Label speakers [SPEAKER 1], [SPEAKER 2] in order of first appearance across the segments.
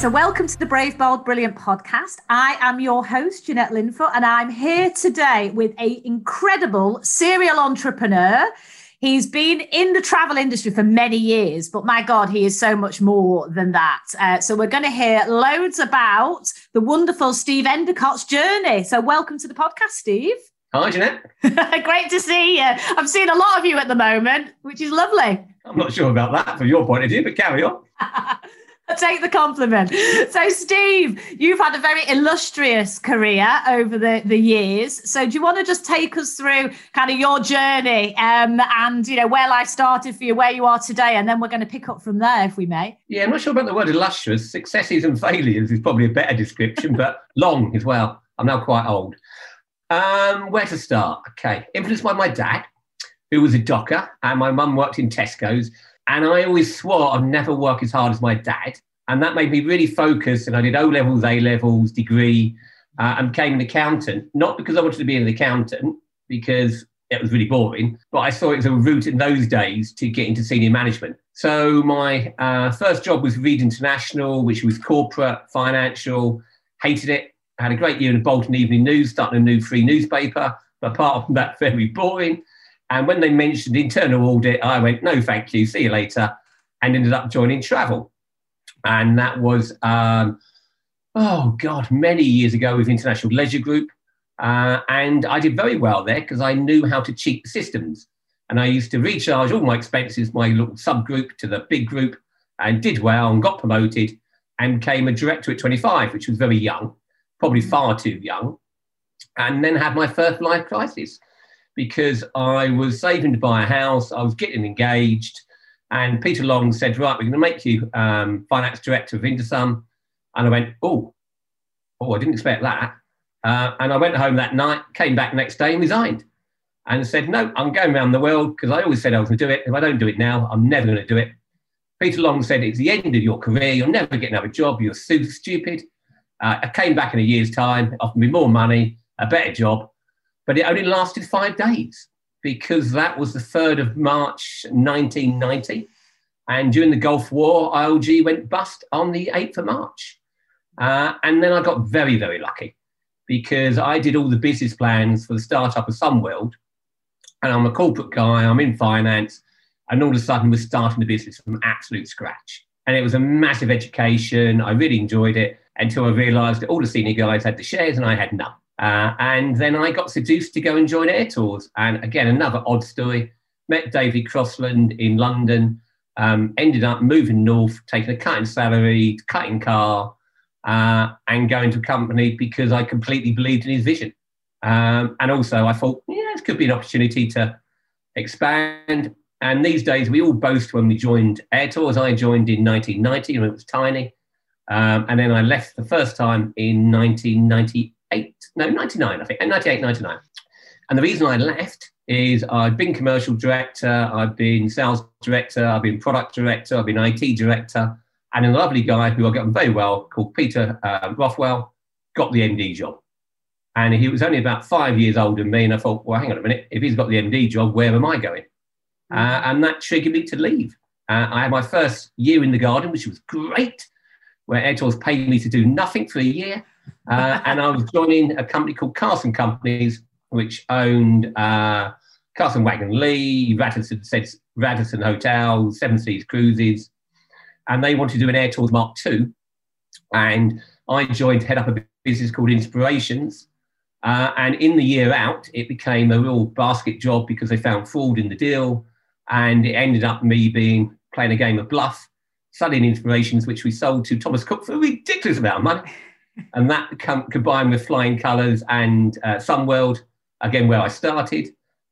[SPEAKER 1] So, welcome to the Brave, Bold, Brilliant podcast. I am your host, Jeanette Linfoot, and I'm here today with an incredible serial entrepreneur. He's been in the travel industry for many years, but my God, he is so much more than that. Uh, so, we're going to hear loads about the wonderful Steve Endacott's journey. So, welcome to the podcast, Steve.
[SPEAKER 2] Hi, Jeanette.
[SPEAKER 1] Great to see you. I'm seeing a lot of you at the moment, which is lovely.
[SPEAKER 2] I'm not sure about that from your point of view, but carry on.
[SPEAKER 1] take the compliment. So, Steve, you've had a very illustrious career over the, the years. So, do you want to just take us through kind of your journey um, and, you know, where life started for you, where you are today? And then we're going to pick up from there, if we may.
[SPEAKER 2] Yeah, I'm not sure about the word illustrious. Successes and failures is probably a better description, but long as well. I'm now quite old. Um, where to start? Okay. Influenced by my dad, who was a docker, and my mum worked in Tesco's. And I always swore I'd never work as hard as my dad. And that made me really focused. And I did O levels, A levels, degree, uh, and became an accountant. Not because I wanted to be an accountant, because it was really boring, but I saw it as a route in those days to get into senior management. So my uh, first job was Reed International, which was corporate, financial. Hated it. I had a great year in the Bolton Evening News, starting a new free newspaper. But apart from that, very boring. And when they mentioned internal audit, I went, no, thank you, see you later, and ended up joining travel. And that was, um, oh God, many years ago with International Leisure Group. Uh, and I did very well there because I knew how to cheat the systems. And I used to recharge all my expenses, my little subgroup to the big group, and did well and got promoted and became a director at 25, which was very young, probably far too young. And then had my first life crisis because I was saving to buy a house, I was getting engaged, and Peter Long said, Right, we're going to make you um, finance director of Intasun. And I went, Oh, oh, I didn't expect that. Uh, and I went home that night, came back next day and resigned and said, No, I'm going around the world because I always said I was going to do it. If I don't do it now, I'm never going to do it. Peter Long said, It's the end of your career. You'll never get another job. You're so stupid. Uh, I came back in a year's time, offered me more money, a better job. But it only lasted five days because that was the 3rd of March 1990. And during the Gulf War, ILG went bust on the 8th of March. Uh, and then I got very, very lucky because I did all the business plans for the startup of Sunworld. And I'm a corporate guy, I'm in finance. And all of a sudden, we're starting the business from absolute scratch. And it was a massive education. I really enjoyed it until I realized that all the senior guys had the shares and I had none. Uh, and then I got seduced to go and join Air Tours. And again, another odd story. Met David Crossland in London, um, ended up moving north, taking a cut in salary, cutting car, uh, and going to a company because I completely believed in his vision. Um, and also, I thought, yeah, this could be an opportunity to expand. And these days, we all boast when we joined Air Tours. I joined in 1990 when it was tiny. Um, and then I left the first time in 1998 eight, no, 99, I think, 98, 99. And the reason I left is I've been commercial director, I've been sales director, I've been product director, I've been IT director, and a lovely guy who I got on very well called Peter uh, Rothwell got the MD job. And he was only about five years older than me. And I thought, well, hang on a minute, if he's got the MD job, where am I going? Uh, and that triggered me to leave. Uh, I had my first year in the garden, which was great, where Tours paid me to do nothing for a year. Uh, and I was joining a company called Carlson Companies, which owned uh, Carlson Wagonlit, Radisson, Radisson Hotel, Seven Seas Cruises, and they wanted to do an Air Tours Mark II. And I joined, to head up a business called Inspirations. Uh, and in the year out, it became a real basket job because they found fraud in the deal. And it ended up me being playing a game of bluff, selling Inspirations, which we sold to Thomas Cook for a ridiculous amount of money and that com- combined with Flying Colours and uh, Sunworld, again where I started,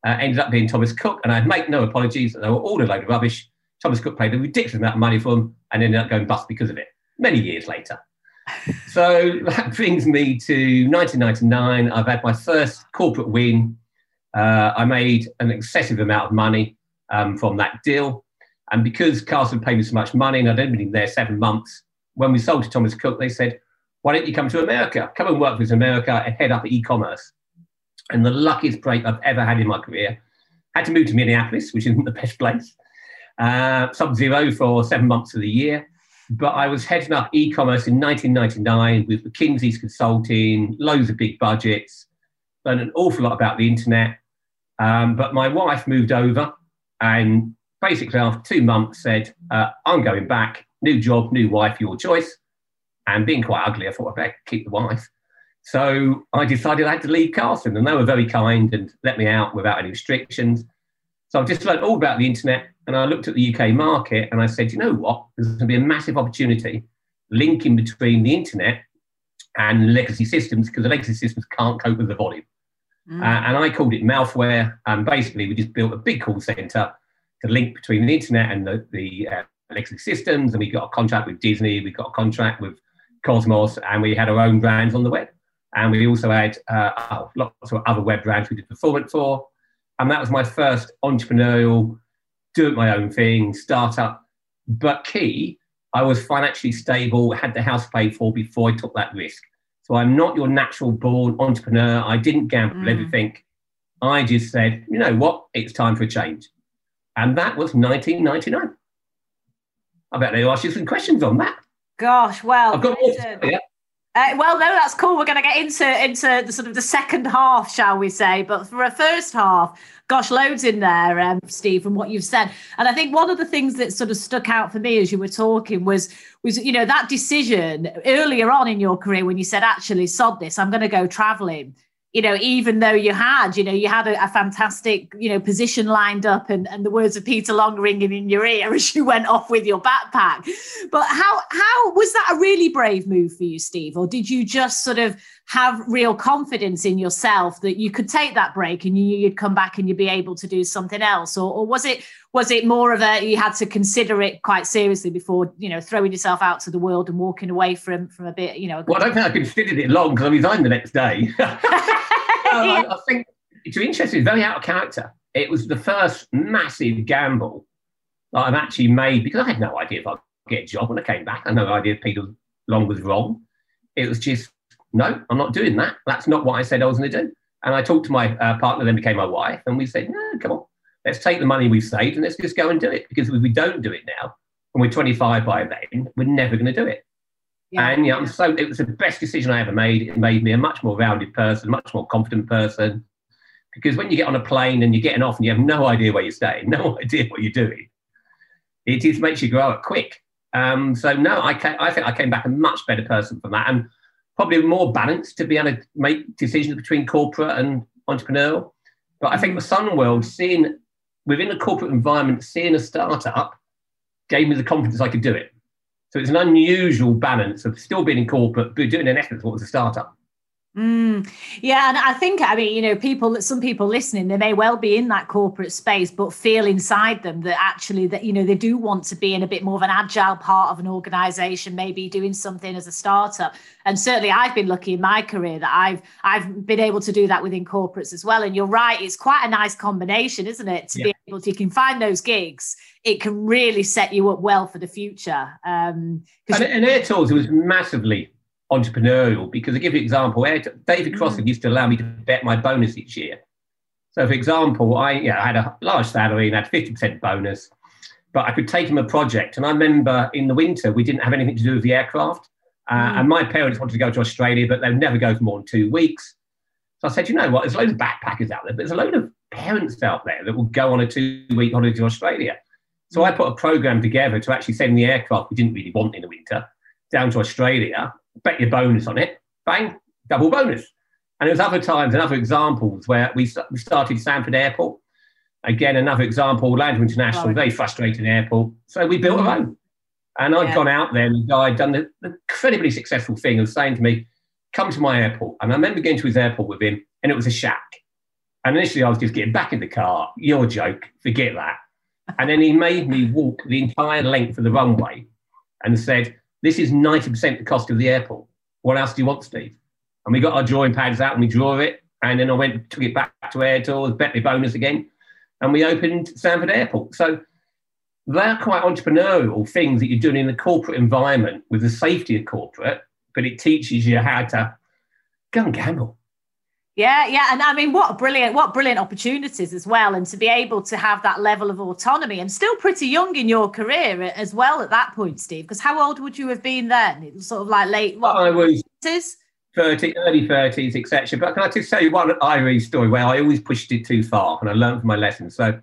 [SPEAKER 2] uh, ended up being Thomas Cook, and I'd make no apologies. They were all a load of rubbish. Thomas Cook paid a ridiculous amount of money for them and ended up going bust because of it. many years later. So that brings me to 1999. I've had my first corporate win. Uh, I made an excessive amount of money um, from that deal. And because Carlson paid me so much money and I'd only been there seven months, when we sold to Thomas Cook, they said, why don't you come to America? Come and work with America and head up e-commerce. And the luckiest break I've ever had in my career. Had to move to Minneapolis, which isn't the best place. Uh, sub-zero for seven months of the year. But I was heading up e-commerce in 1999 with McKinsey's consulting, loads of big budgets, learned an awful lot about the internet. Um, but my wife moved over and basically after two months said, uh, I'm going back, new job, new wife, your choice. And being quite ugly, I thought I'd better keep the wife. So I decided I had to leave Carlson, and they were very kind and let me out without any restrictions. So I've just learned all about the internet, and I looked at the UK market and I said, you know what? There's going to be a massive opportunity linking between the internet and legacy systems because the legacy systems can't cope with the volume. Mm. Uh, and I called it Mouthware. And basically, we just built a big call center to link between the internet and the, the uh, legacy systems. And we got a contract with Disney, we got a contract with Cosmos, and we had our own brands on the web. And we also had uh, lots of other web brands we did performance for. And that was my first entrepreneurial do it my own thing, startup. But key, I was financially stable, had the house paid for before I took that risk. So I'm not your natural born entrepreneur. I didn't gamble mm. everything. I just said, you know what, it's time for a change. And that was 1999. I bet they'll ask you some questions on that.
[SPEAKER 1] Gosh, well, I've got more to, yeah. Uh, well, no, that's cool. We're going to get into into the sort of the second half, shall we say? But for a first half, gosh, loads in there, um, Steve, from what you've said. And I think one of the things that sort of stuck out for me as you were talking was was you know that decision earlier on in your career when you said, actually, sod this, I'm going to go traveling you know, even though you had, you know, you had a, a, fantastic, you know, position lined up and, and the words of Peter Long ringing in your ear as you went off with your backpack. But how how was that a really brave move for you, Steve? Or did you just sort of have real confidence in yourself that you could take that break and you would come back and you'd be able to do something else? Or, or was it was it more of a you had to consider it quite seriously before, you know, throwing yourself out to the world and walking away from from a bit, you know?
[SPEAKER 2] Well, I don't think I considered it long because I resigned the next day. I, I think it's interesting, very out of character. It was the first massive gamble that I've actually made because I had no idea if I'd get a job when I came back. I had no idea if Peter Long was wrong. It was just, no, I'm not doing that. That's not what I said I was going to do. And I talked to my uh, partner, then became my wife, and we said, no, come on, let's take the money we've saved and let's just go and do it. Because if we don't do it now, and we're 25 by then, we're never going to do it. Yeah. And yeah, I'm so it was the best decision I ever made. It made me a much more rounded person, much more confident person. Because when you get on a plane and you're getting off and you have no idea where you're staying, no idea what you're doing, it just makes you grow up quick. Um, so no, I, came, I think I came back a much better person from that, and probably more balanced to be able to make decisions between corporate and entrepreneurial. But I think the Sunworld, seeing within a corporate environment, seeing a startup, gave me the confidence I could do it. So it's an unusual balance of still being in corporate, but doing in essence what was a startup.
[SPEAKER 1] Mm, yeah, and I think I mean, you know, people that some people listening, they may well be in that corporate space, but feel inside them that actually that you know they do want to be in a bit more of an agile part of an organization, maybe doing something as a startup. And certainly, I've been lucky in my career that I've I've been able to do that within corporates as well. And you're right, it's quite a nice combination, isn't it? To yeah. be able to you can find those gigs, it can really set you up well for the future. Um,
[SPEAKER 2] and, and Airtours was massively entrepreneurial because I give you an example. David Crossland mm. used to allow me to bet my bonus each year. So, for example, I yeah, I had a large salary and had 50% bonus, but I could take him a project. And I remember in the winter, we didn't have anything to do with the aircraft. Uh, mm. And my parents wanted to go to Australia, but they would never go for more than two weeks. So I said, you know what? There's loads of backpackers out there, but there's a load of parents out there that will go on a two week holiday to Australia. So I mm. put a program together to actually send the aircraft we didn't really want in the winter down to Australia bet your bonus on it, bang, double bonus. And there was other times and other examples where we, we started Sanford Airport. Again, another example, Orlando International, oh, very frustrating airport. So we built our own. And i had yeah. gone out there and the guy had done the, the incredibly successful thing of saying to me, come to my airport. And I remember going to his airport with him and it was a shack. And initially I was just getting back in the car. You're joke, forget that. And then he made me walk the entire length of the runway and said, This is 90% the cost of the airport. What else do you want, Steve? And we got our drawing pads out and we draw it. And then I went, took it back to Air Tours, Bentley Bonus again, and we opened Sanford Airport. So they're quite entrepreneurial things that you're doing in the corporate environment with the safety of corporate, but it teaches you how to go and gamble.
[SPEAKER 1] Yeah, yeah, and I mean, what brilliant, what brilliant opportunities as well, and to be able to have that level of autonomy, and still pretty young in your career as well at that point, Steve. Because how old would you have been then? It was sort of like late. What,
[SPEAKER 2] I was 30, early thirties, etc. But can I just tell you one Irie story where I always pushed it too far, and I learned from my lessons. So,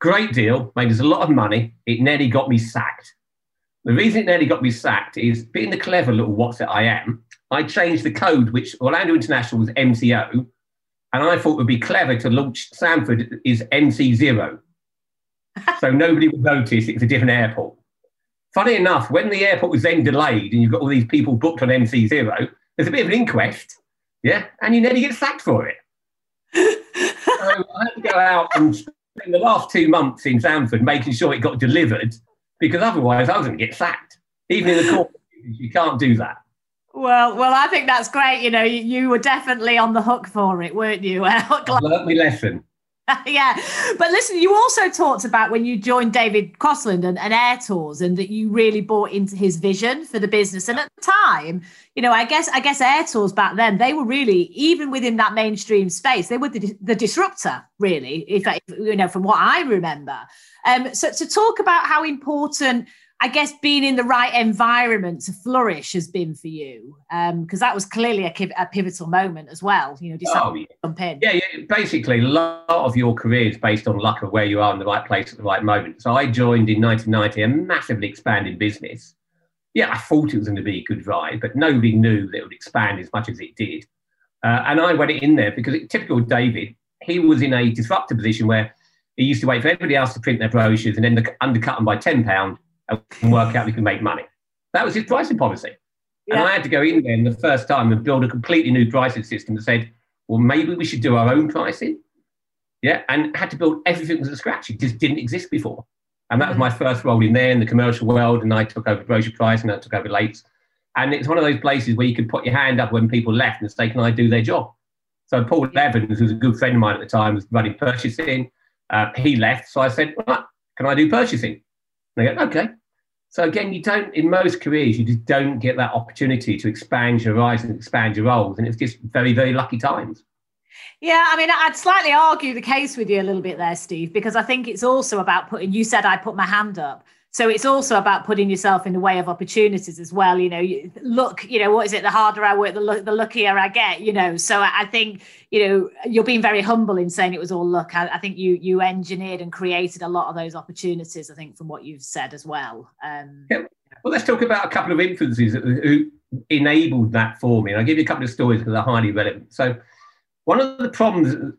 [SPEAKER 2] great deal, made us a lot of money. It nearly got me sacked. The reason it nearly got me sacked is being the clever little what's it I am. I changed the code, which Orlando International was MCO, and I thought it would be clever to launch Sanford is MC0. so nobody would notice it's a different airport. Funny enough, when the airport was then delayed and you've got all these people booked on MC0, there's a bit of an inquest, yeah, and you nearly get sacked for it. so I had to go out and spend the last two months in Sanford making sure it got delivered because otherwise I was going to get sacked. Even in the court, you can't do that.
[SPEAKER 1] Well, well, I think that's great. You know, you, you were definitely on the hook for it, weren't you?
[SPEAKER 2] Learned my lesson.
[SPEAKER 1] yeah, but listen, you also talked about when you joined David Crossland and, and Air Tours, and that you really bought into his vision for the business. And at the time, you know, I guess I guess Air Tours back then they were really even within that mainstream space, they were the, the disruptor, really. If, if you know, from what I remember. Um, so to talk about how important I guess being in the right environment to flourish has been for you, because um, that was clearly a, a, pivotal moment as well. You know,
[SPEAKER 2] oh, yeah. jump in. Yeah, yeah, basically, a lot of your career is based on luck of where you are in the right place at the right moment. So I joined in 1990 a massively expanding business. Yeah, I thought it was going to be a good ride, but nobody knew that it would expand as much as it did. Uh, and I went in there because, it, typical David, he was in a disruptive position where he used to wait for everybody else to print their brochures and then undercut them by ten pound and work out we can make money. That was his pricing policy. Yeah. And I had to go in there the first time and build a completely new pricing system that said, well, maybe we should do our own pricing. Yeah. And had to build everything from scratch. It just didn't exist before. And that was my first role in there in the commercial world. And I took over brochure price and I took over Lates. And it's one of those places where you can put your hand up when people left and say, can I do their job? So Paul Evans, who was a good friend of mine at the time, was running purchasing. Uh, he left. So I said, well, can I do purchasing? And they go, okay. So again, you don't in most careers you just don't get that opportunity to expand your horizons, expand your roles, and it's just very very lucky times.
[SPEAKER 1] Yeah, I mean, I'd slightly argue the case with you a little bit there, Steve, because I think it's also about putting. You said I put my hand up. So it's also about putting yourself in the way of opportunities as well. You know, look, you know, what is it? The harder I work, the, the luckier I get. You know, so I, I, think you know you're being very humble in saying it was all luck. I, I, think you you engineered and created a lot of those opportunities. I think from what you've said as well. Um,
[SPEAKER 2] yeah. Well, let's talk about a couple of influences who enabled that for me. And I'll give you a couple of stories because they're highly relevant. So, one of the problems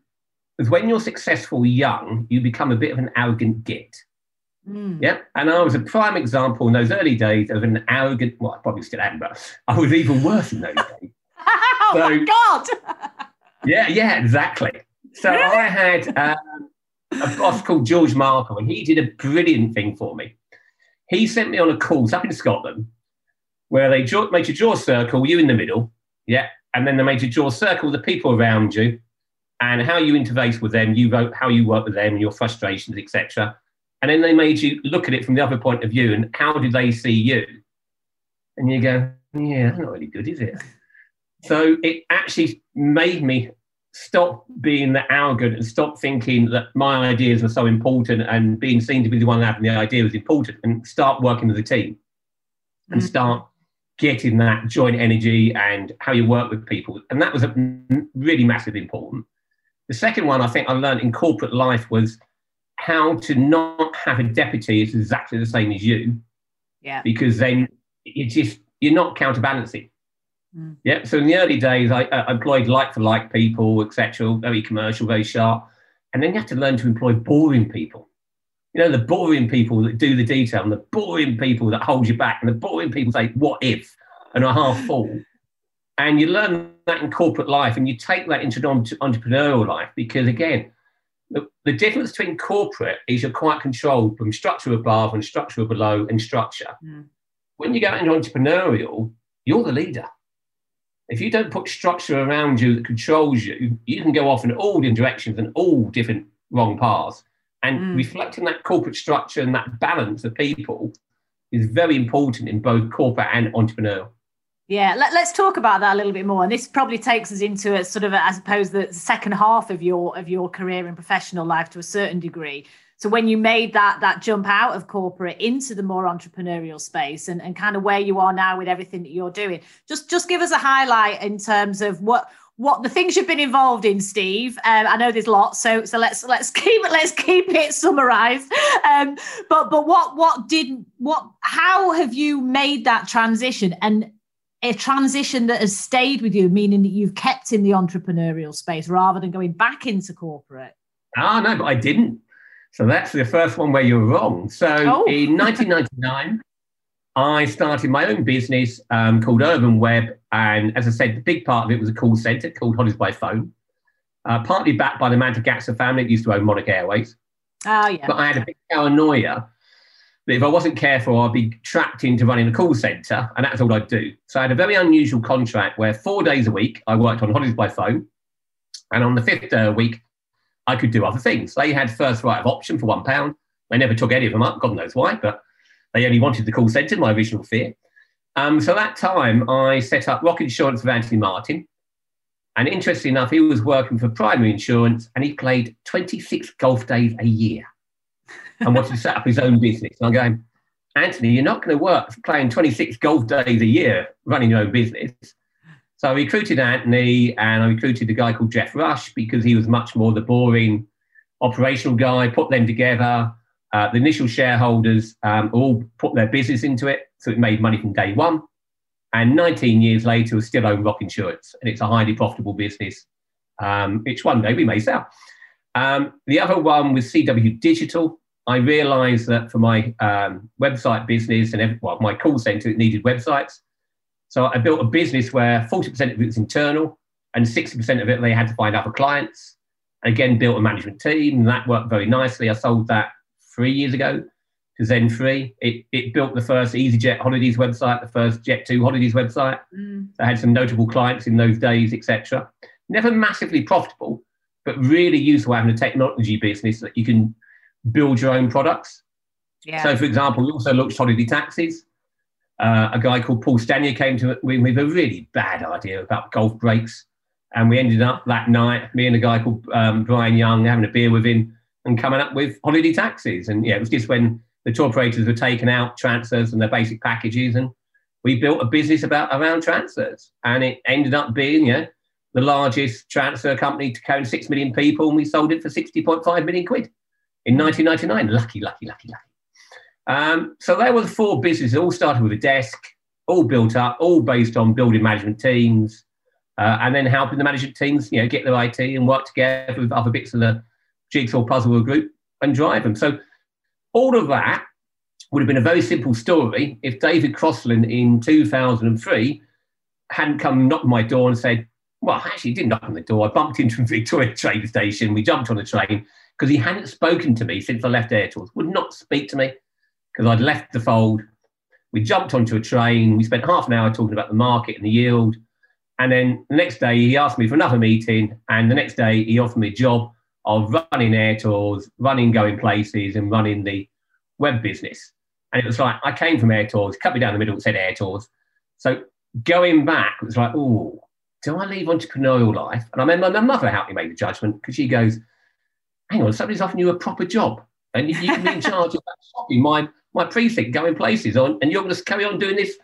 [SPEAKER 2] is when you're successful young, you become a bit of an arrogant git. Mm. Yeah. And I was a prime example in those early days of an arrogant, well, I probably still am, but I was even worse in those days.
[SPEAKER 1] oh so, my God.
[SPEAKER 2] yeah, yeah, exactly. So really? I had um, a boss called George Markle, and he did a brilliant thing for me. He sent me on a course up in Scotland where they draw, made you draw a circle, you in the middle, yeah, and then they made you draw a circle with the people around you and how you interface with them, you vote, how you work with them, your frustrations, etc and then they made you look at it from the other point of view and how do they see you? And you go, yeah, that's not really good, is it? So it actually made me stop being the arrogant and stop thinking that my ideas were so important and being seen to be the one having the idea was important and start working as a team and mm-hmm. start getting that joint energy and how you work with people. And that was a really massively important. The second one I think I learned in corporate life was how to not have a deputy is exactly the same as you.
[SPEAKER 1] Yeah.
[SPEAKER 2] Because then you just you're not counterbalancing. Mm. Yeah. So in the early days, I, I employed like for like people, etc. Very commercial, very sharp, and then you have to learn to employ boring people. You know, the boring people that do the detail, and the boring people that hold you back, and the boring people say "what if" and are half full. And you learn that in corporate life, and you take that into entrepreneurial life because again, the, the difference between corporate is you're quite controlled from structure above and structure below and structure. Mm. when you go into entrepreneurial, you're the leader. If you don't put structure around you that controls you, you can go off in all different directions and all different wrong paths. And mm. reflecting that corporate structure and that balance of people is very important in both corporate and entrepreneurial.
[SPEAKER 1] Yeah, let, us talk about that a little bit more. And this probably takes us into a sort of, a, I suppose, the second half of your of your career and professional life to a certain degree. So when you made that that jump out of corporate into the more entrepreneurial space and, and kind of where you are now with everything that you're doing, just just give us a highlight in terms of what what the things you've been involved in, Steve. Um, I know there's lots, so so let's let's keep it let's keep it summarised. Um, but but what what did what how have you made that transition and a transition that has stayed with you, meaning that you've kept in the entrepreneurial space rather than going back into corporate?
[SPEAKER 2] Ah, no, but I didn't. So that's the first one where you're wrong. So oh. in 1999, I started my own business um, called Urban Web. And as I said, the big part of it was a call center called Holidays by Phone, uh, partly backed by the Mantegazza family that used to own Monarch Airways.
[SPEAKER 1] Oh, yeah.
[SPEAKER 2] But I had a big paranoia if I wasn't careful, I'd be trapped into running a call center, and that's all I'd do. So I had a very unusual contract where four days a week I worked on Holidays by Phone. And on the fifth day a week, I could do other things. They had first right of option for one pound. They never took any of them up, God knows why, but they only wanted the call centre, my original fear. Um, so that time I set up Rock Insurance with Anthony Martin. And interestingly enough, he was working for primary insurance and he played 26 golf days a year and wanted to set up his own business. And I'm going, Anthony, you're not going to work playing 26 golf days a year running your own business. So I recruited Anthony and I recruited a guy called Jeff Rush because he was much more the boring operational guy, put them together. Uh, the initial shareholders um, all put their business into it, so it made money from day one. And 19 years later, we still own Rock Insurance, and it's a highly profitable business, um, which one day we may sell. Um, the other one was CW Digital. I realised that for my um, website business and well, my call centre, it needed websites. So I built a business where 40% of it was internal and 60% of it they had to find other clients. And Again, built a management team and that worked very nicely. I sold that three years ago to Zen3. It, it built the first EasyJet holidays website, the first Jet2 holidays website. Mm. I had some notable clients in those days, etc. Never massively profitable, but really useful having a technology business that you can build your own products. Yeah. So, for example, we also launched holiday taxis. Uh, a guy called Paul Stanier came to me with a really bad idea about golf breaks. And we ended up that night, me and a guy called um, Brian Young, having a beer with him and coming up with holiday taxis. And yeah, it was just when the tour operators were taking out transfers and their basic packages. And we built a business about around transfers. And it ended up being, yeah, the largest transfer company to count 6 million people. And we sold it for 60.5 million quid in 1999. Lucky, lucky, lucky, lucky. Um, so there were the four businesses, all started with a desk, all built up, all based on building management teams, uh, and then helping the management teams, you know, get their IT and work together with other bits of the jigsaw puzzle group and drive them. So all of that would have been a very simple story if David Crossland in 2003 hadn't come knock on my door and said, well, actually, he didn't knock on the door. I bumped into Victoria train station. We jumped on a train because he hadn't spoken to me since I left Air Tours, would not speak to me because I'd left the fold. We jumped onto a train. We spent half an hour talking about the market and the yield. And then the next day, he asked me for another meeting. And the next day, he offered me a job of running air tours, running going places, and running the web business. And it was like, I came from air tours, cut me down the middle, said air tours. So going back, it was like, oh, do I leave entrepreneurial life? And I remember my mother helped me make the judgment because she goes, hang on, somebody's offering you a proper job and you, you can be in charge of shopping my my precinct going places on, and you're going to carry on doing this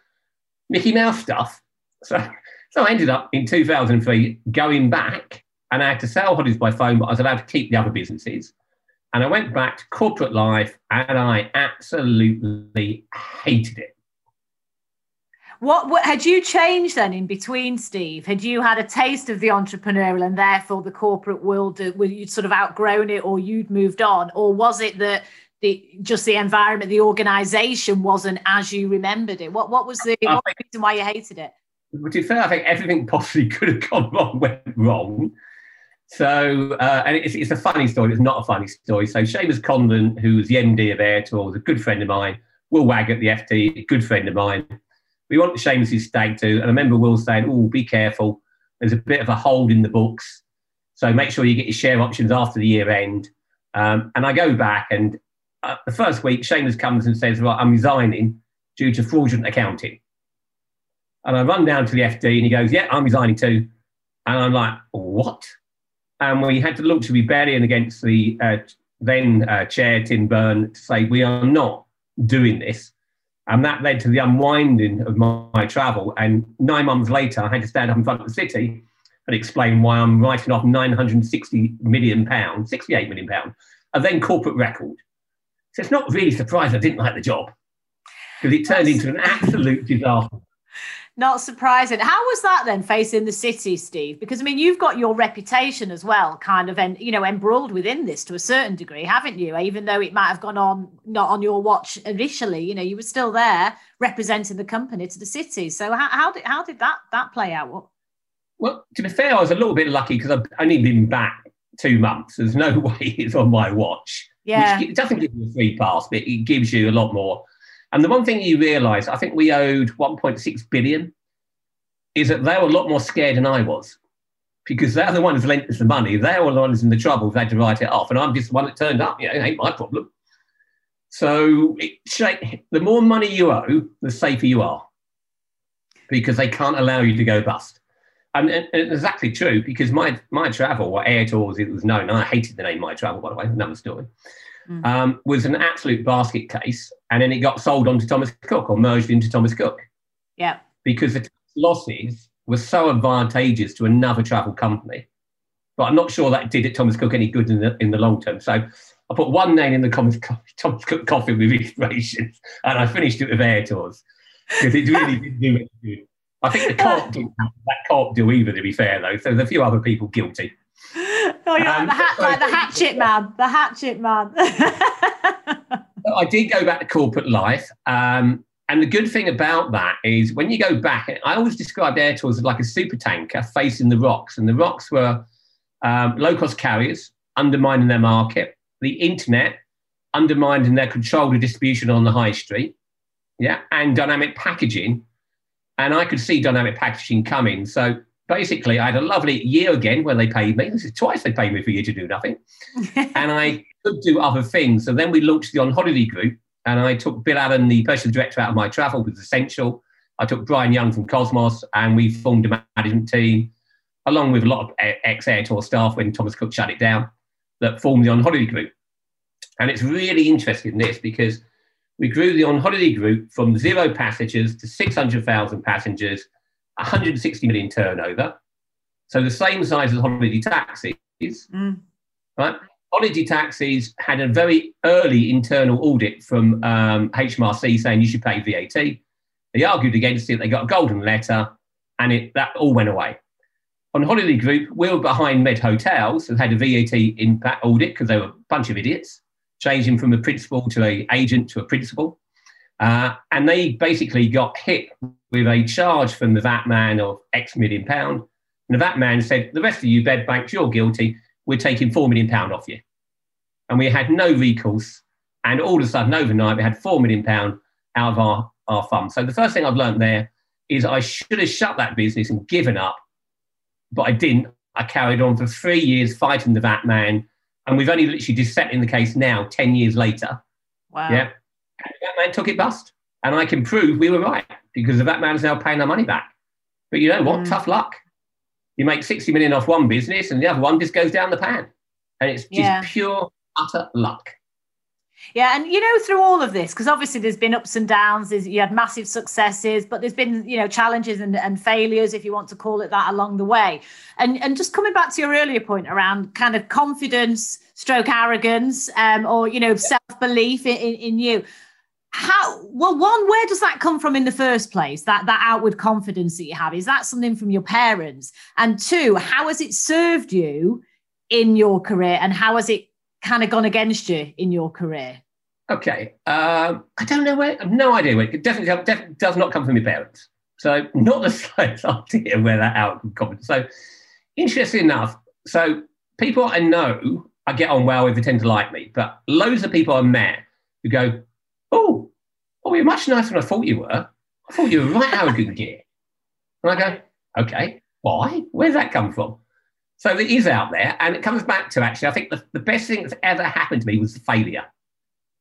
[SPEAKER 2] Mickey Mouse stuff. So, so I ended up in 2003 going back, and I had to sell holidays by phone, but I was allowed to keep the other businesses. And I went back to corporate life, and I absolutely hated it.
[SPEAKER 1] What, what, had you changed then in between, Steve? Had you had a taste of the entrepreneurial and therefore the corporate world? Uh, were you sort of outgrown it, or you'd moved on, or was it that the just the environment, the organisation wasn't as you remembered it? What what was the, what the reason why you hated it?
[SPEAKER 2] To be fair, I think everything possibly could have gone wrong went wrong. So, uh, and it's, it's a funny story. It's not a funny story. So, Seamus Condon, who was the MD of Air Tour, was a good friend of mine, Will Wag at the FT, a good friend of mine. We went to Seamus's stag too, and I remember Will saying, "Oh, be careful. There's a bit of a hold in the books, so make sure you get your share options after the year end." Um, and I go back, and uh, the first week, Seamus comes and says, Well, I'm resigning due to fraudulent accounting." And I run down to the FD, and he goes, "Yeah, I'm resigning too." And I'm like, "What?" And we had to launch a rebellion against the uh, then uh, chair Tim Byrne to say we are not doing this. And that led to the unwinding of my, my, travel. And nine months later, I had to stand up in front of the city and explain why I'm writing off 960 million pounds, 68 million pounds, a then corporate record. So it's not really surprised I didn't like the job because it turned into an absolute disaster.
[SPEAKER 1] Not surprising. How was that then facing the city, Steve? Because I mean, you've got your reputation as well, kind of, and you know, embroiled within this to a certain degree, haven't you? Even though it might have gone on not on your watch initially, you know, you were still there representing the company to the city. So how, how did how did that that play out?
[SPEAKER 2] Well, to be fair, I was a little bit lucky because I've only been back two months. There's no way it's on my watch.
[SPEAKER 1] Yeah,
[SPEAKER 2] it doesn't give you a free pass, but it gives you a lot more and the one thing you realise, I think we owed 1.6 billion, is that they were a lot more scared than I was, because they're the ones lent us the money. They were the ones in the trouble They had to write it off, and I'm just the one that turned up. You know, it ain't my problem. So it, the more money you owe, the safer you are, because they can't allow you to go bust. And, and, and exactly true, because my my travel, or Air Tours, it was known. I hated the name My Travel, by the way, another story mm. um, was an absolute basket case, and then it got sold on to Thomas Cook or merged into Thomas Cook.
[SPEAKER 1] Yeah.
[SPEAKER 2] Because the losses were so advantageous to another travel company. But I'm not sure that did it Thomas Cook any good in the in the long term. So I put one name in the Thomas, Thomas Cook coffee with inspirations, and I finished it with Air Tours because it really didn't do any good. I think the co-op didn't that co-op do either, to be fair though. So there's a few other people guilty.
[SPEAKER 1] Oh, you're um, like, the like the hatchet man, the hatchet man.
[SPEAKER 2] I did go back to corporate life. Um, and the good thing about that is when you go back, I always described air tours as like a super tanker facing the rocks. And the rocks were um, low cost carriers undermining their market, the internet undermining their control of distribution on the high street, yeah, and dynamic packaging. And I could see dynamic packaging coming. So basically, I had a lovely year again where they paid me. This is twice they paid me for a year to do nothing. and I could do other things. So then we launched the On Holiday Group, and I took Bill Allen, the personal director, out of my travel, was essential. I took Brian Young from Cosmos, and we formed a management team, along with a lot of ex Air Tour staff when Thomas Cook shut it down, that formed the On Holiday Group. And it's really interesting this because we grew the On Holiday Group from zero passengers to 600,000 passengers 160 million turnover. So the same size as holiday taxis, mm. right? Holiday taxis had a very early internal audit from um, HMRC saying you should pay VAT. They argued against it. They got a golden letter, and it that all went away. On Holiday Group, we were behind Med Hotels and had a VAT impact audit because they were a bunch of idiots, changing from a principal to a agent to a principal. Uh, and they basically got hit with a charge from the VAT man of X million pound. And the VAT man said, the rest of you bed banks, you're guilty. We're taking four million pound off you. And we had no recourse. And all of a sudden, overnight, we had four million pound out of our, our fund. So the first thing I've learned there is I should have shut that business and given up, but I didn't. I carried on for three years fighting the VAT man. And we've only literally just set in the case now, 10 years later.
[SPEAKER 1] Wow.
[SPEAKER 2] Yeah. And that man took it bust. And I can prove we were right because the VAT man's now paying our money back. But you know what? Mm. Tough luck. You make 60 million off one business and the other one just goes down the pan. And it's just yeah. pure, utter luck.
[SPEAKER 1] Yeah, and you know, through all of this, because obviously there's been ups and downs, you had massive successes, but there's been, you know, challenges and, and failures, if you want to call it that, along the way. And and just coming back to your earlier point around kind of confidence, stroke arrogance, um, or you know, self belief in, in, in you how well one where does that come from in the first place that that outward confidence that you have? Is that something from your parents? And two how has it served you in your career and how has it kind of gone against you in your career?
[SPEAKER 2] Okay um, i don't know where i've no idea. Where it definitely, definitely does not come from your parents. So not the slightest idea where that outward confidence so interesting enough so people i know i get on well with they tend to like me but loads of people i met who go Oh, you're much nicer than I thought you were. I thought you were right arrogant gear. And I go, okay, why? Where's that come from? So it is out there. And it comes back to actually, I think the, the best thing that's ever happened to me was the failure.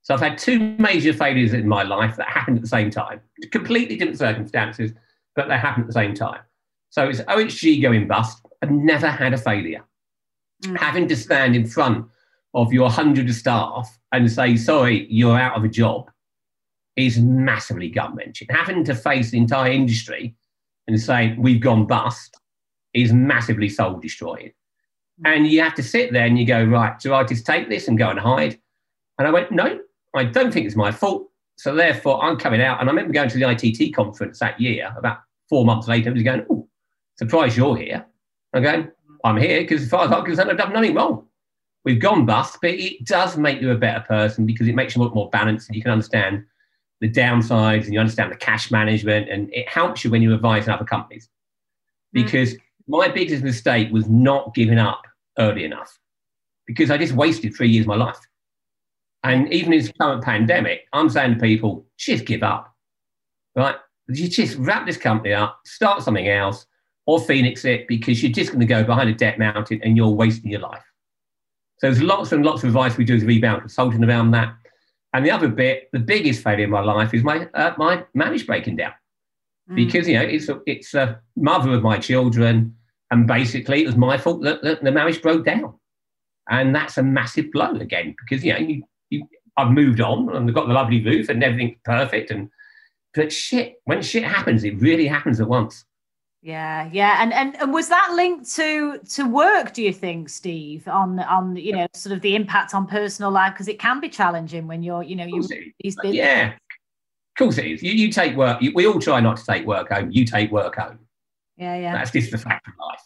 [SPEAKER 2] So I've had two major failures in my life that happened at the same time, completely different circumstances, but they happened at the same time. So it's OHG going bust. I've never had a failure. Mm. Having to stand in front of your hundred staff and say, sorry, you're out of a job is massively gut wrenching. Having to face the entire industry and say, we've gone bust is massively soul destroying. Mm. And you have to sit there and you go, right, do I just take this and go and hide? And I went, no, I don't think it's my fault. So therefore, I'm coming out. And I remember going to the ITT conference that year, about four months later, I was going, oh, surprised you're here. I'm going, I'm here because as far as I'm concerned, I've done nothing wrong. We've gone bust, but it does make you a better person because it makes you look more balanced and you can understand the downsides and you understand the cash management and it helps you when you advise other companies. Mm. Because mm. my biggest mistake was not giving up early enough because I just wasted three years of my life. And even in this current pandemic, I'm saying to people, just give up, right? You just wrap this company up, start something else, or Phoenix it because you're just going to go behind a debt mountain and you're wasting your life. So there's lots and lots of advice we do as rebound consulting around that. And the other bit, the biggest failure in my life is my uh, my marriage breaking down, mm. because you know it's a, it's a mother of my children, and basically it was my fault that, that the marriage broke down, and that's a massive blow again because you know you, you I've moved on and I've got the lovely roof and everything's perfect and but shit when shit happens it really happens at once.
[SPEAKER 1] Yeah, yeah, and, and and was that linked to to work? Do you think, Steve, on on you know sort of the impact on personal life because it can be challenging when you're you know you
[SPEAKER 2] these yeah, of course it is. You you take work. You, we all try not to take work home. You take work home.
[SPEAKER 1] Yeah, yeah.
[SPEAKER 2] That's just the fact of life.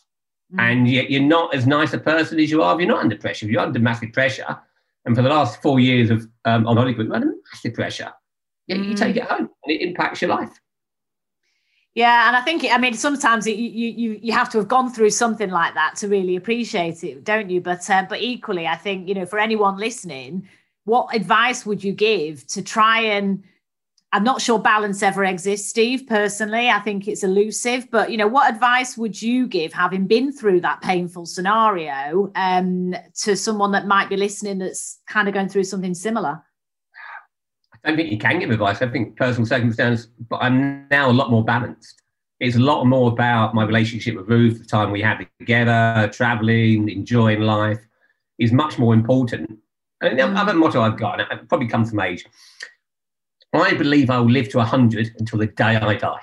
[SPEAKER 2] Mm. And yet you're not as nice a person as you are if you're not under pressure. If you're under massive pressure, and for the last four years of um, on Hollywood, you're under massive pressure. Yeah, mm. you take it home, and it impacts your life.
[SPEAKER 1] Yeah, and I think I mean sometimes it, you you you have to have gone through something like that to really appreciate it, don't you? But uh, but equally, I think you know for anyone listening, what advice would you give to try and I'm not sure balance ever exists, Steve. Personally, I think it's elusive. But you know, what advice would you give, having been through that painful scenario, um, to someone that might be listening that's kind of going through something similar?
[SPEAKER 2] I don't think you can give advice. I think personal circumstance, but I'm now a lot more balanced. It's a lot more about my relationship with Ruth, the time we had together, traveling, enjoying life is much more important. And the other motto I've got, and it probably comes from age, I believe I will live to 100 until the day I die.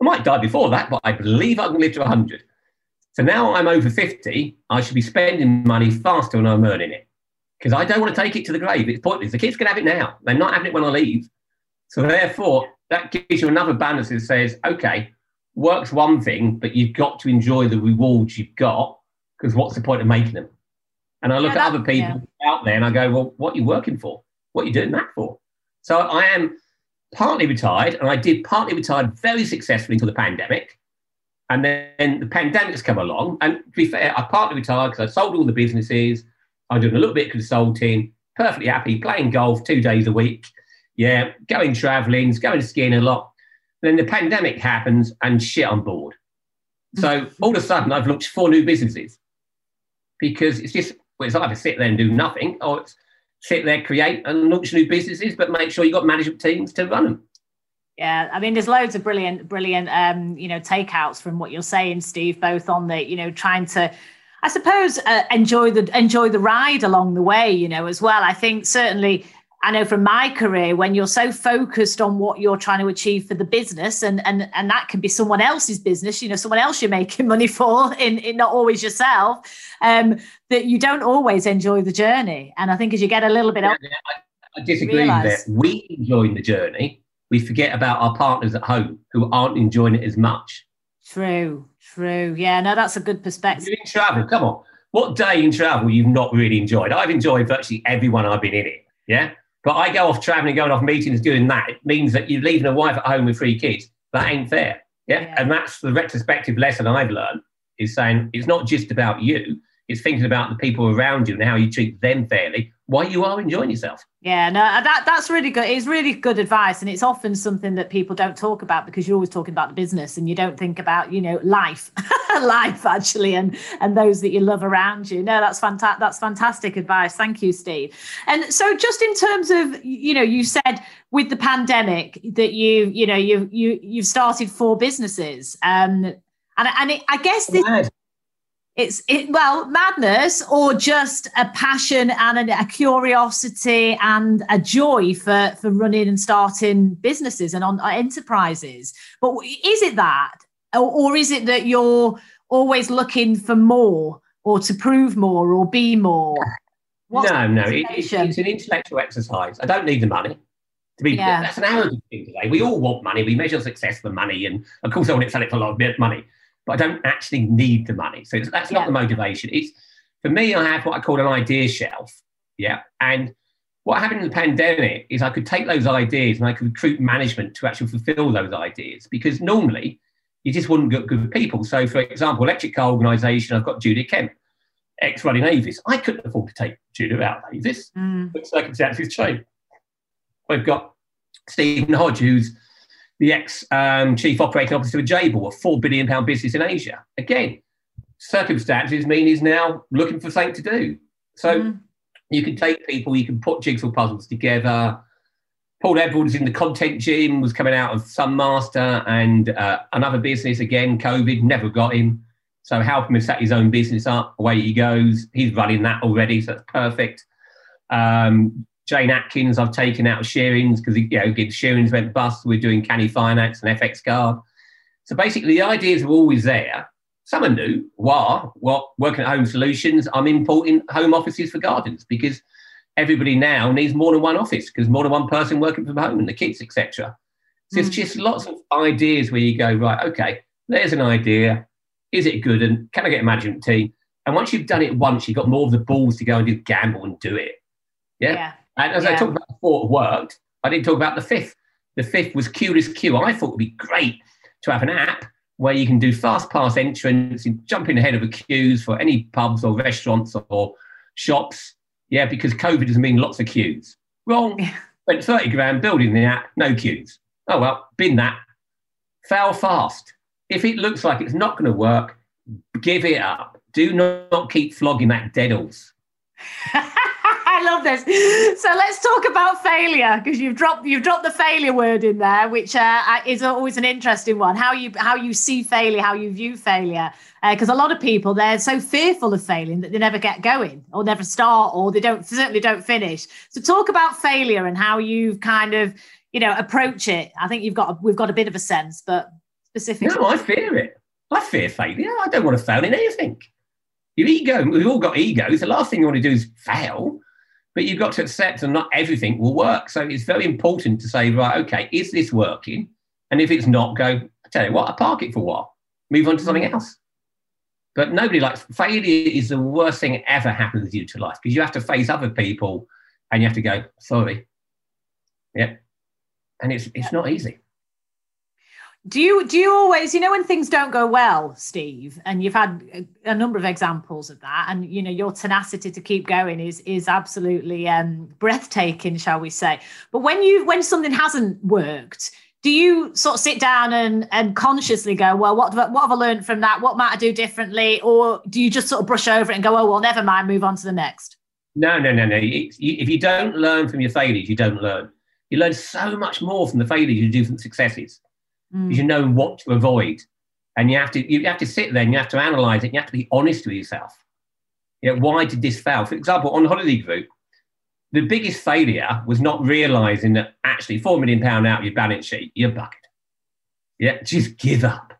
[SPEAKER 2] I might die before that, but I believe I can live to 100. So now I'm over 50, I should be spending money faster than I'm earning it because I don't want to take it to the grave. It's pointless. The kids can have it now. They're not having it when I leave. So therefore, that gives you another balance that says, okay, work's one thing, but you've got to enjoy the rewards you've got because what's the point of making them? And I look yeah, at other people yeah. out there and I go, well, what are you working for? What are you doing that for? So I am partly retired and I did partly retired very successfully until the pandemic. And then the pandemic's come along. And to be fair, I partly retired because I sold all the businesses. I'm doing a little bit of consulting, perfectly happy, playing golf two days a week. Yeah, going traveling, going skiing a lot. Then the pandemic happens and shit, I'm bored. So all of a sudden, I've launched four new businesses because it's just, well, it's either sit there and do nothing or it's sit there, create and launch new businesses, but make sure you've got management teams to run them.
[SPEAKER 1] Yeah, I mean, there's loads of brilliant, brilliant, um, you know, takeouts from what you're saying, Steve. Both on the, you know, trying to I suppose uh, enjoy the enjoy the ride along the way, you know, as well. I think certainly I know from my career when you're so focused on what you're trying to achieve for the business and and and that can be someone else's business, you know, someone else you're making money for in, in not always yourself, um, that you don't always enjoy the journey. And I think as you get a little bit
[SPEAKER 2] yeah, older, I, I disagree that. We enjoy the journey. We forget about our partners at home who aren't enjoying it as much.
[SPEAKER 1] True, true. Yeah, no, that's a good perspective.
[SPEAKER 2] In travel, come on. What day in travel you've not really enjoyed? I've enjoyed virtually everyone I've been in it. Yeah. But I go off traveling, going off meetings, doing that. It means that you're leaving a wife at home with three kids. That ain't fair. Yeah? yeah. And that's the retrospective lesson I've learned is saying it's not just about you, It's thinking about the people around you and how you treat them fairly while you are enjoying yourself.
[SPEAKER 1] Yeah, no, uh, that that's really good. It's really good advice, and it's often something that people don't talk about because you're always talking about the business, and you don't think about you know life, life actually, and and those that you love around you. No, that's fantastic. That's fantastic advice. Thank you, Steve. And so, just in terms of you know, you said with the pandemic that you you know you you you've started four businesses, um, and and it, I guess this it's it well madness or just a passion and a, a, curiosity and a joy for for running and starting businesses and on uh, enterprises. But is it that? Or, or is it that you're always looking for more or to prove more or be more?
[SPEAKER 2] What's no no it, it's an intellectual exercise. I don't need the money to be yeah. that's an arrogant thing today we all want money. We measure success for money and of course i want to sell it for a lot of money but I don't actually need the money. So that's not yeah. the motivation. It's for me, I have what I call an idea shelf. Yeah. And what happened in the pandemic is I could take those ideas and I could recruit management to actually fulfill those ideas because normally you just wouldn't get good people. So, for example, electric car organisation, I've got Judy Kemp, ex running Avis. I couldn't afford to take Judy out of Avis, mm. but circumstances change. We've got Stephen Hodge, who's the ex um, chief operating officer of Jabil, a four billion pound business in Asia. Again, circumstances mean he's now looking for something to do. So mm. you can take people, you can put jigsaw puzzles together. Paul Edwards in the content gym was coming out of Sun Master and uh, another business again. COVID never got him. So help him set his own business up. Away he goes. He's running that already, so that's perfect. Um, Jane Atkins, I've taken out of Shearings because you know Shearings went bust. We're doing Canny Finance and FX Card. So basically, the ideas are always there. Some are new. Why? What working at home solutions? I'm importing home offices for gardens because everybody now needs more than one office because more than one person working from home and the kids, etc. So mm. it's just lots of ideas where you go right. Okay, there's an idea. Is it good? And can I get a management team? And once you've done it once, you've got more of the balls to go and do gamble and do it. Yeah. yeah. And as yeah. I talked about before, it worked. I didn't talk about the fifth. The fifth was Curious Queue. I thought it would be great to have an app where you can do fast pass entrance and jump in ahead of the queues for any pubs or restaurants or shops. Yeah, because COVID has mean lots of queues. Wrong. Spent 30 grand building the app, no queues. Oh well, bin that. Fail fast. If it looks like it's not going to work, give it up. Do not keep flogging that dead horse.
[SPEAKER 1] I love this. So let's talk about failure because you've dropped you've dropped the failure word in there, which uh, is always an interesting one. How you how you see failure, how you view failure, because uh, a lot of people they're so fearful of failing that they never get going or never start or they don't certainly don't finish. So talk about failure and how you kind of you know approach it. I think you've got we've got a bit of a sense, but specifically.
[SPEAKER 2] No, I fear it. I fear failure. I don't want to fail in anything. Your ego, we've all got egos. The last thing you want to do is fail but you've got to accept that not everything will work. So it's very important to say, right, okay, is this working? And if it's not, go, I tell you what, I park it for a while, move on to something mm. else. But nobody likes failure is the worst thing ever happens to you to life because you have to face other people and you have to go, sorry. Yeah. And it's it's not easy.
[SPEAKER 1] Do you do you always you know when things don't go well, Steve, and you've had a, a, number of examples of that, and you know your tenacity to keep going is is absolutely um, breathtaking, shall we say? But when you when something hasn't worked, do you sort of sit down and and consciously go, well, what what have I learned from that? What might I do differently? Or do you just sort of brush over it and go, oh well, never mind, move on to the next?
[SPEAKER 2] No, no, no, no. If you don't learn from your failures, you don't learn. You learn so much more from the failures you do from the successes mm. you know what to avoid. And you have to you have to sit there and you have to analyze it. You have to be honest with yourself. You know, why did this fail? For example, on Holiday Group, the biggest failure was not realizing that actually four million pound out of your balance sheet, you're bugged. Yeah, just give up.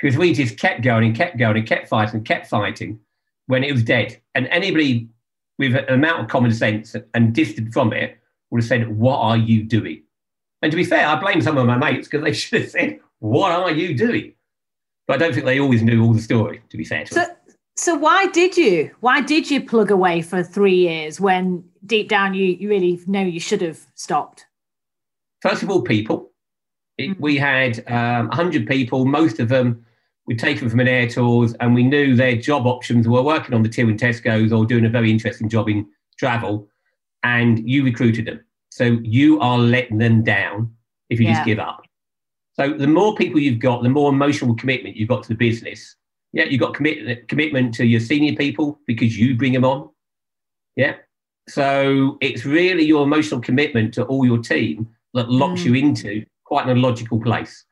[SPEAKER 2] Because we just kept going and kept going and kept fighting and kept fighting when it was dead. And anybody with an amount of common sense and distant from it would have said, What are you doing? And to be fair, I blame some of my mates because they should have said, What are you doing? But I don't think they always knew all the story, to be fair to
[SPEAKER 1] so,
[SPEAKER 2] them.
[SPEAKER 1] So why did you? Why did you plug away for three years when deep down you, you really know you should have stopped?
[SPEAKER 2] First of all, people. It, mm-hmm. We had um, 100 people, most of them we'd taken from an Airtours and we knew their job options were working on the till in Tesco's or doing a very interesting job in travel, and you recruited them. So you are letting them down if you yeah. just give up. So the more people you've got, the more emotional commitment you've got to the business. Yeah, you've got commit, commitment to your senior people because you bring them on. Yeah. So it's really your emotional commitment to all your team that locks mm. you into quite an illogical place.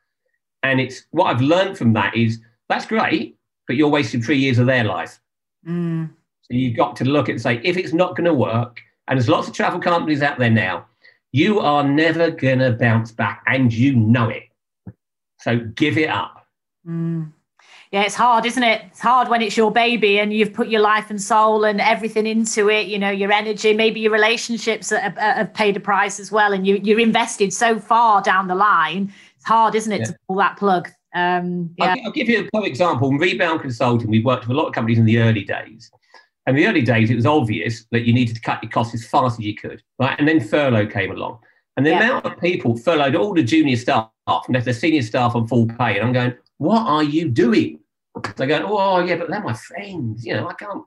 [SPEAKER 2] And it's what I've learned from that is that's great, but you're wasting three years of their life. Mm. So you've got to look and say, if it's not going to work, and there's lots of travel companies out there now, you are never going to bounce back and you know it. So give it up.
[SPEAKER 1] Mm. Yeah, it's hard, isn't it? It's hard when it's your baby and you've put your life and soul and everything into it. You know, your energy, maybe your relationships have, have paid a price as well, and you, you're invested so far down the line. It's hard, isn't it, yeah. to pull that plug? Um,
[SPEAKER 2] yeah. I'll, I'll, give you a quick example. Rebound Consulting, we've worked with a lot of companies in the early days. And in the early days, it was obvious that you needed to cut your costs as fast as you could, right? And then furlough came along. And the yeah. amount of people furloughed all the junior staff and left the senior staff on full pay. And I'm going, what are you doing? They're going, oh, yeah, but they're my friends. You know, I can't,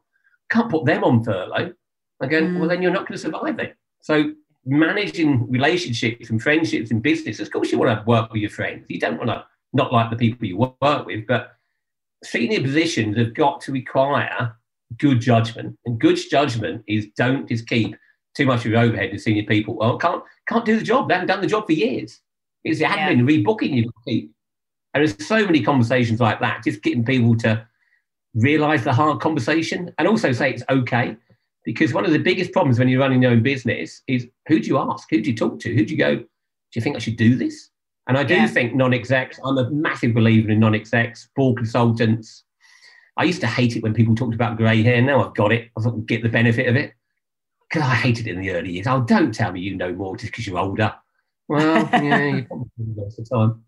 [SPEAKER 2] can't put them on furlough. I go, mm. well, then you're not going to survive it. So managing relationships and friendships in business, of course, you want to work with your friends. You don't want to not like the people you work with, but senior positions have got to require good judgment. And good judgment is don't just keep too much of your overhead to senior people. Well, can't can't do the job. They haven't done the job for years. It's the admin yeah. rebooking you keep. And there's so many conversations like that, just getting people to realize the hard conversation and also say it's okay. Because one of the biggest problems when you're running your own business is who do you ask? Who do you talk to? Who do you go, do you think I should do this? And I do yeah. think non execs, I'm a massive believer in non execs, board consultants. I used to hate it when people talked about grey hair. Now I've got it. I thought get the benefit of it. Because I hated it in the early years. Oh, don't tell me you know more just because you're older. Well, yeah, you probably most of the time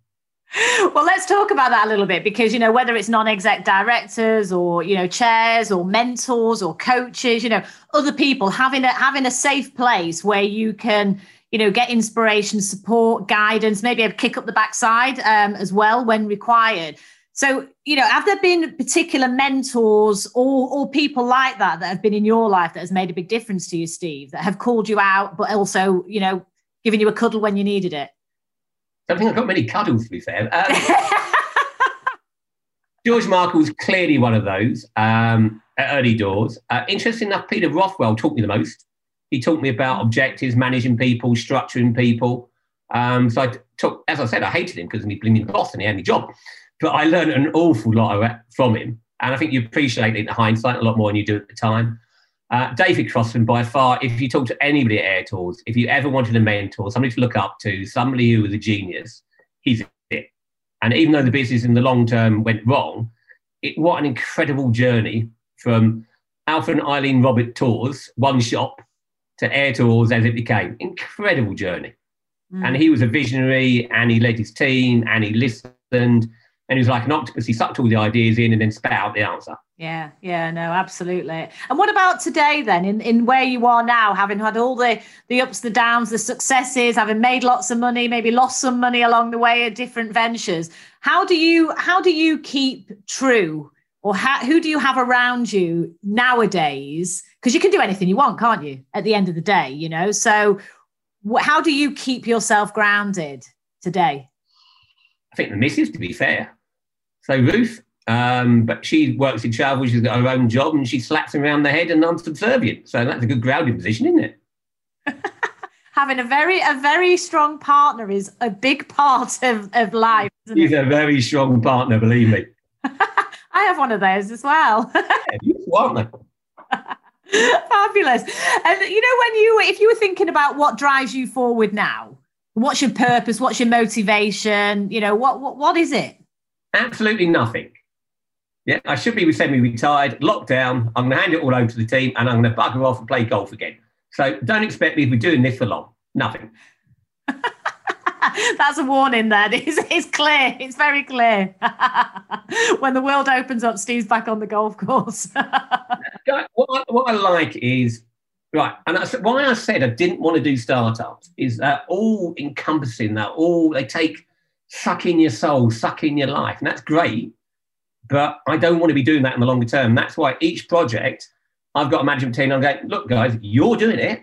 [SPEAKER 1] well let's talk about that a little bit because you know whether it's non-exec directors or you know chairs or mentors or coaches you know other people having a having a safe place where you can you know get inspiration support guidance maybe a kick up the backside um, as well when required so you know have there been particular mentors or or people like that that have been in your life that has made a big difference to you steve that have called you out but also you know given you a cuddle when you needed it
[SPEAKER 2] don't think I've got many cuddles, to be fair. Um, George Markle was clearly one of those um, at early doors. Uh, interesting enough, Peter Rothwell taught me the most. He taught me about objectives, managing people, structuring people. Um, so I took, as I said, I hated him because he blew me boss and he had me job. But I learned an awful lot from him. And I think you appreciate it in hindsight a lot more than you do at the time. Uh, David Crossland, by far, if you talk to anybody at Airtours, if you ever wanted a mentor, somebody to look up to, somebody who was a genius, he's it. And even though the business in the long term went wrong, it, what an incredible journey from Alpha and Eileen Robert Tours, one shop, to Airtours as it became. Incredible journey. Mm. And he was a visionary and he led his team and he listened and he was like an octopus. He sucked all the ideas in and then spat out the answer.
[SPEAKER 1] Yeah, yeah, no, absolutely. And what about today then, in, in where you are now, having had all the the ups, the downs, the successes, having made lots of money, maybe lost some money along the way at different ventures. How do you how do you keep true, or how, who do you have around you nowadays? Because you can do anything you want, can't you? At the end of the day, you know. So, wh- how do you keep yourself grounded today?
[SPEAKER 2] I think the missus, to be fair, so Ruth, um, but she works in travel. She's got her own job, and she slaps him around the head, and I'm subservient. So that's a good grounding position, isn't it?
[SPEAKER 1] Having a very a very strong partner is a big part of, of life.
[SPEAKER 2] He's a very strong partner, believe me.
[SPEAKER 1] I have one of those as well.
[SPEAKER 2] yeah, you aren't they?
[SPEAKER 1] Fabulous. And you know, when you if you were thinking about what drives you forward now, what's your purpose? What's your motivation? You know, what what what is it?
[SPEAKER 2] Absolutely nothing. Yeah, I should be semi-retired, lockdown. I'm going to hand it all over to the team, and I'm going to bugger off and play golf again. So don't expect me to be doing this for long. Nothing.
[SPEAKER 1] That's a warning then. It's, it's clear. It's very clear. when the world opens up, Steve's back on the golf course.
[SPEAKER 2] what, I, what I like is, right, and that's why I said I didn't want to do startups, is that all encompassing, that all, they take suck in your soul, suck in your life. And that's great. but I don't want to be doing that in the longer term. That's why each project, I've got a management team. I'm going, look, guys, you're doing it,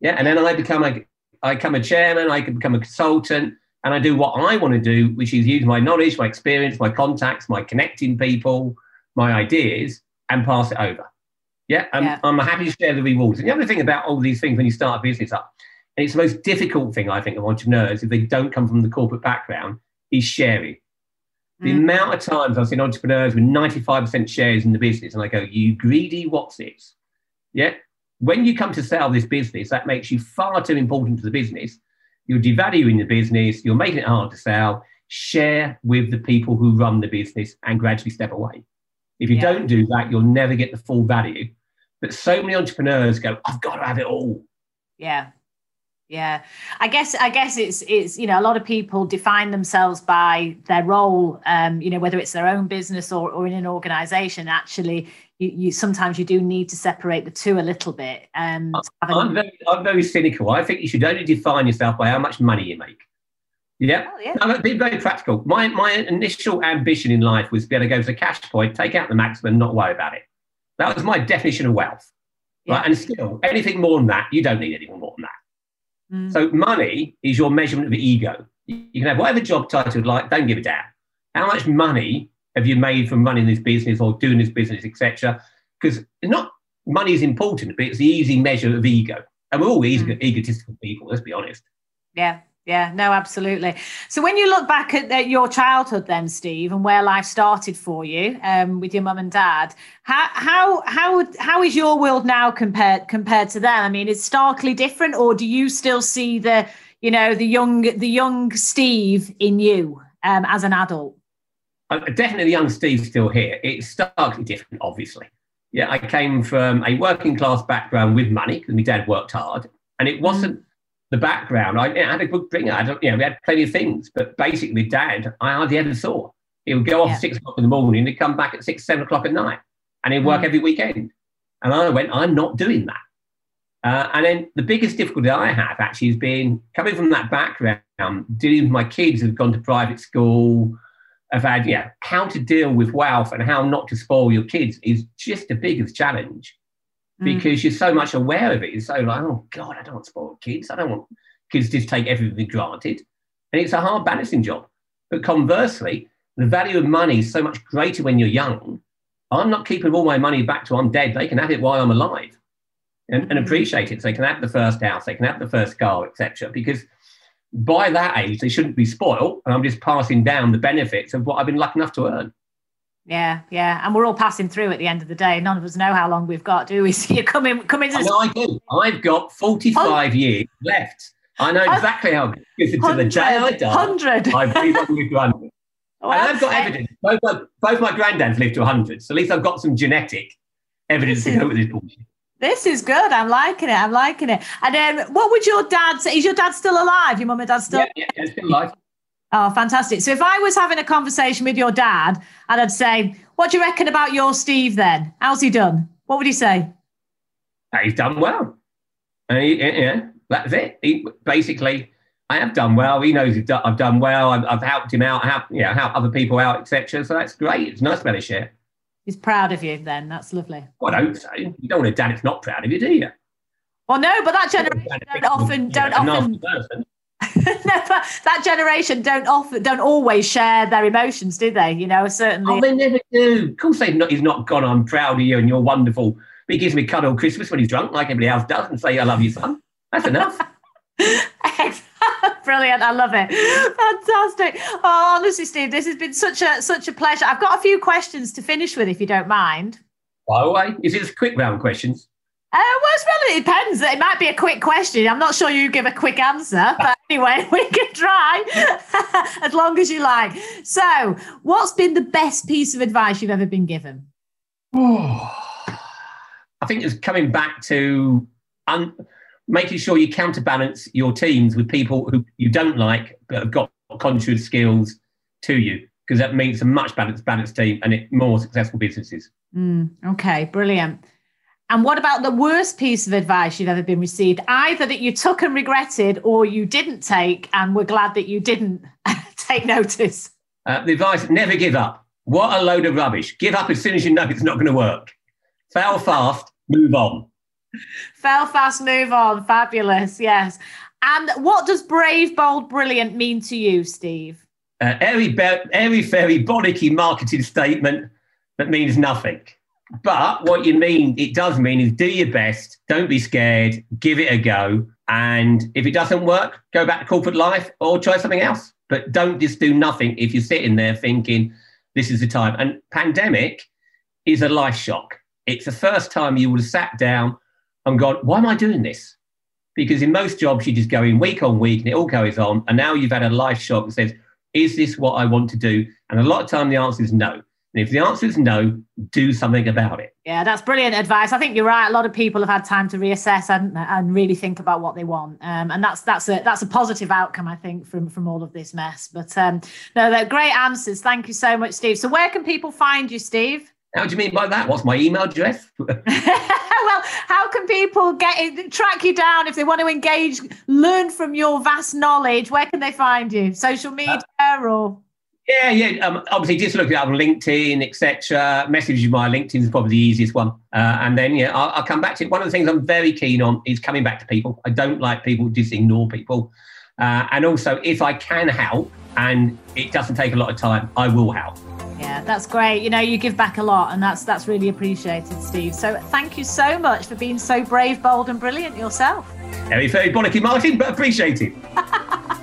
[SPEAKER 2] yeah. And then I become a, I become a chairman. I can become a consultant, and I do what I want to do, which is use my knowledge, my experience, my contacts, my connecting people, my ideas, and pass it over. Yeah, I'm, yeah. I'm happy to share the rewards. And the other thing about all these things when you start a business up, it's the most difficult thing I think of entrepreneurs if they don't come from the corporate background, is sharing. The mm. amount of times I've seen entrepreneurs with 95% shares in the business, and I go, "You greedy what's it?" Yeah. When you come to sell this business, that makes you far too important to the business. You're devaluing the business. You're making it hard to sell. Share with the people who run the business and gradually step away. If you yeah. don't do that, you'll never get the full value but so many entrepreneurs go, I've got to have it all.
[SPEAKER 1] Yeah. Yeah. I guess I guess it's it's you know a lot of people define themselves by their role um you know whether it's their own business or, or in an organization actually you, you sometimes you do need to separate the two a little bit um
[SPEAKER 2] I'm very, I'm very cynical I think you should only define yourself by how much money you make yeah, oh, yeah. No, be very practical my my initial ambition in life was to be able to go to the cash point take out the maximum not worry about it that was my definition of wealth. Yeah. Right? And still, anything more than that, you don't need anything more than that. Mm. So money is your measurement of ego. You can have whatever job title you'd like, don't give a damn. How much money have you made from running this business or doing this business, etc.? Because not money is important, but it's the easy measure of ego. And we're all mm. egotistical people, let's be honest.
[SPEAKER 1] Yeah, yeah, no, absolutely. So when you look back at, at, your childhood, then Steve, and where life started for you um, with your mum and dad, how how how how is your world now compared compared to them? I mean, it's starkly different, or do you still see the you know the young the young Steve in you um, as an adult?
[SPEAKER 2] Uh, definitely, young Steve's still here. It's starkly different, obviously. Yeah, I came from a working class background with money because my dad worked hard, and it wasn't. The background. I, I, had a good bringer. I don't, you know, we had plenty of things, but basically, dad, I hardly ever saw. He would go off yeah. six o'clock in the morning, he'd come back at six, seven o'clock at night, and he'd work mm. every weekend. And I went, I'm not doing that. Uh, and then the biggest difficulty I have actually has been coming from that background, dealing with my kids who've gone to private school. I've had, yeah, how to deal with wealth and how not to spoil your kids is just the biggest challenge. Mm. because you're so much aware of it. You're so like, oh God, I don't want to spoil kids. I don't want kids to just take everything granted. And it's a hard balancing job. But conversely, the value of money is so much greater when you're young. I'm not keeping all my money back till I'm dead. They can have it while I'm alive and, and mm. appreciate it. So they can have the first house, they can have the first car, etc. Because by that age, they shouldn't be spoiled. And I'm just passing down the benefits of what I've been lucky enough to earn.
[SPEAKER 1] Yeah, yeah, and we're all passing through at the end of the day. None of us know how long we've got, do we? So you come in, come into.
[SPEAKER 2] I, do. I've got forty-five oh. years left. I know exactly how to the day I die.
[SPEAKER 1] Hundred.
[SPEAKER 2] I breathe on your granddad. Well, and I've got evidence. Both my, both my granddads lived to hundred, so at least I've got some genetic evidence to go with this bullshit.
[SPEAKER 1] This is good. I'm liking it. I'm liking it. And then, what would your dad say? Is your dad still alive? Your mum and dad still?
[SPEAKER 2] Yeah, yeah, still alive.
[SPEAKER 1] Oh, fantastic. So if I was having a conversation with your dad and I'd say, What do you reckon about your Steve then? How's he done? What would he say?
[SPEAKER 2] He's done well. And he, yeah, that's it. He, basically, I have done well. He knows I've done well. I've, I've helped him out, help, you know, help other people out, etc. So that's great. It's nice to be able to share.
[SPEAKER 1] He's proud of you then. That's lovely.
[SPEAKER 2] Well, I hope so. You don't want a dad that's not proud of you, do you?
[SPEAKER 1] Well, no, but that generation don't often, don't often, that generation don't often don't always share their emotions, do they? You know, certainly.
[SPEAKER 2] Oh, they never do. Of course, they've not, he's not gone. I'm proud of you, and you're wonderful. But he gives me a cuddle Christmas when he's drunk, like everybody else does, and say, "I love you, son." That's enough.
[SPEAKER 1] Brilliant, I love it. Fantastic. Oh, honestly, Steve, this has been such a such a pleasure. I've got a few questions to finish with, if you don't mind.
[SPEAKER 2] By the way, is it quick round questions?
[SPEAKER 1] Uh, well, it's it depends. It might be a quick question. I'm not sure you give a quick answer, but anyway, we can try as long as you like. So, what's been the best piece of advice you've ever been given?
[SPEAKER 2] Oh, I think it's coming back to un- making sure you counterbalance your teams with people who you don't like but have got contrary skills to you, because that means a much balanced, balanced team and it more successful businesses.
[SPEAKER 1] Mm, okay, brilliant. And what about the worst piece of advice you've ever been received? Either that you took and regretted, or you didn't take and were glad that you didn't take notice.
[SPEAKER 2] Uh, the advice: never give up. What a load of rubbish. Give up as soon as you know it's not going to work. Fail fast, move on.
[SPEAKER 1] Fail fast, move on. Fabulous. Yes. And what does brave, bold, brilliant mean to you, Steve?
[SPEAKER 2] Uh, airy, airy, fairy, bollocky marketing statement that means nothing. But what you mean, it does mean is do your best, don't be scared, give it a go. And if it doesn't work, go back to corporate life or try something else. But don't just do nothing if you're sitting there thinking, this is the time. And pandemic is a life shock. It's the first time you would have sat down and gone, why am I doing this? Because in most jobs, you just go in week on week and it all goes on. And now you've had a life shock that says, is this what I want to do? And a lot of time the answer is no. And if the answer is no, do something about it.
[SPEAKER 1] Yeah, that's brilliant advice. I think you're right. A lot of people have had time to reassess and, and really think about what they want, um, and that's that's a that's a positive outcome, I think, from from all of this mess. But um, no, they're great answers. Thank you so much, Steve. So, where can people find you, Steve?
[SPEAKER 2] How do you mean by that? What's my email address? well,
[SPEAKER 1] how can people get it, track you down if they want to engage, learn from your vast knowledge? Where can they find you? Social media uh, or?
[SPEAKER 2] Yeah, yeah. Um, obviously, just look it up on LinkedIn, etc. Message you my LinkedIn is probably the easiest one, uh, and then yeah, I'll, I'll, come back to it. One of the things I'm very keen on is coming back to people. I don't like people just ignore people, uh, and also if I can help and it doesn't take a lot of time, I will help.
[SPEAKER 1] Yeah, that's great. You know, you give back a lot, and that's that's really appreciated, Steve. So thank you so much for being so brave, bold, and brilliant yourself.
[SPEAKER 2] Very, very bollocky, Martin, but appreciate it.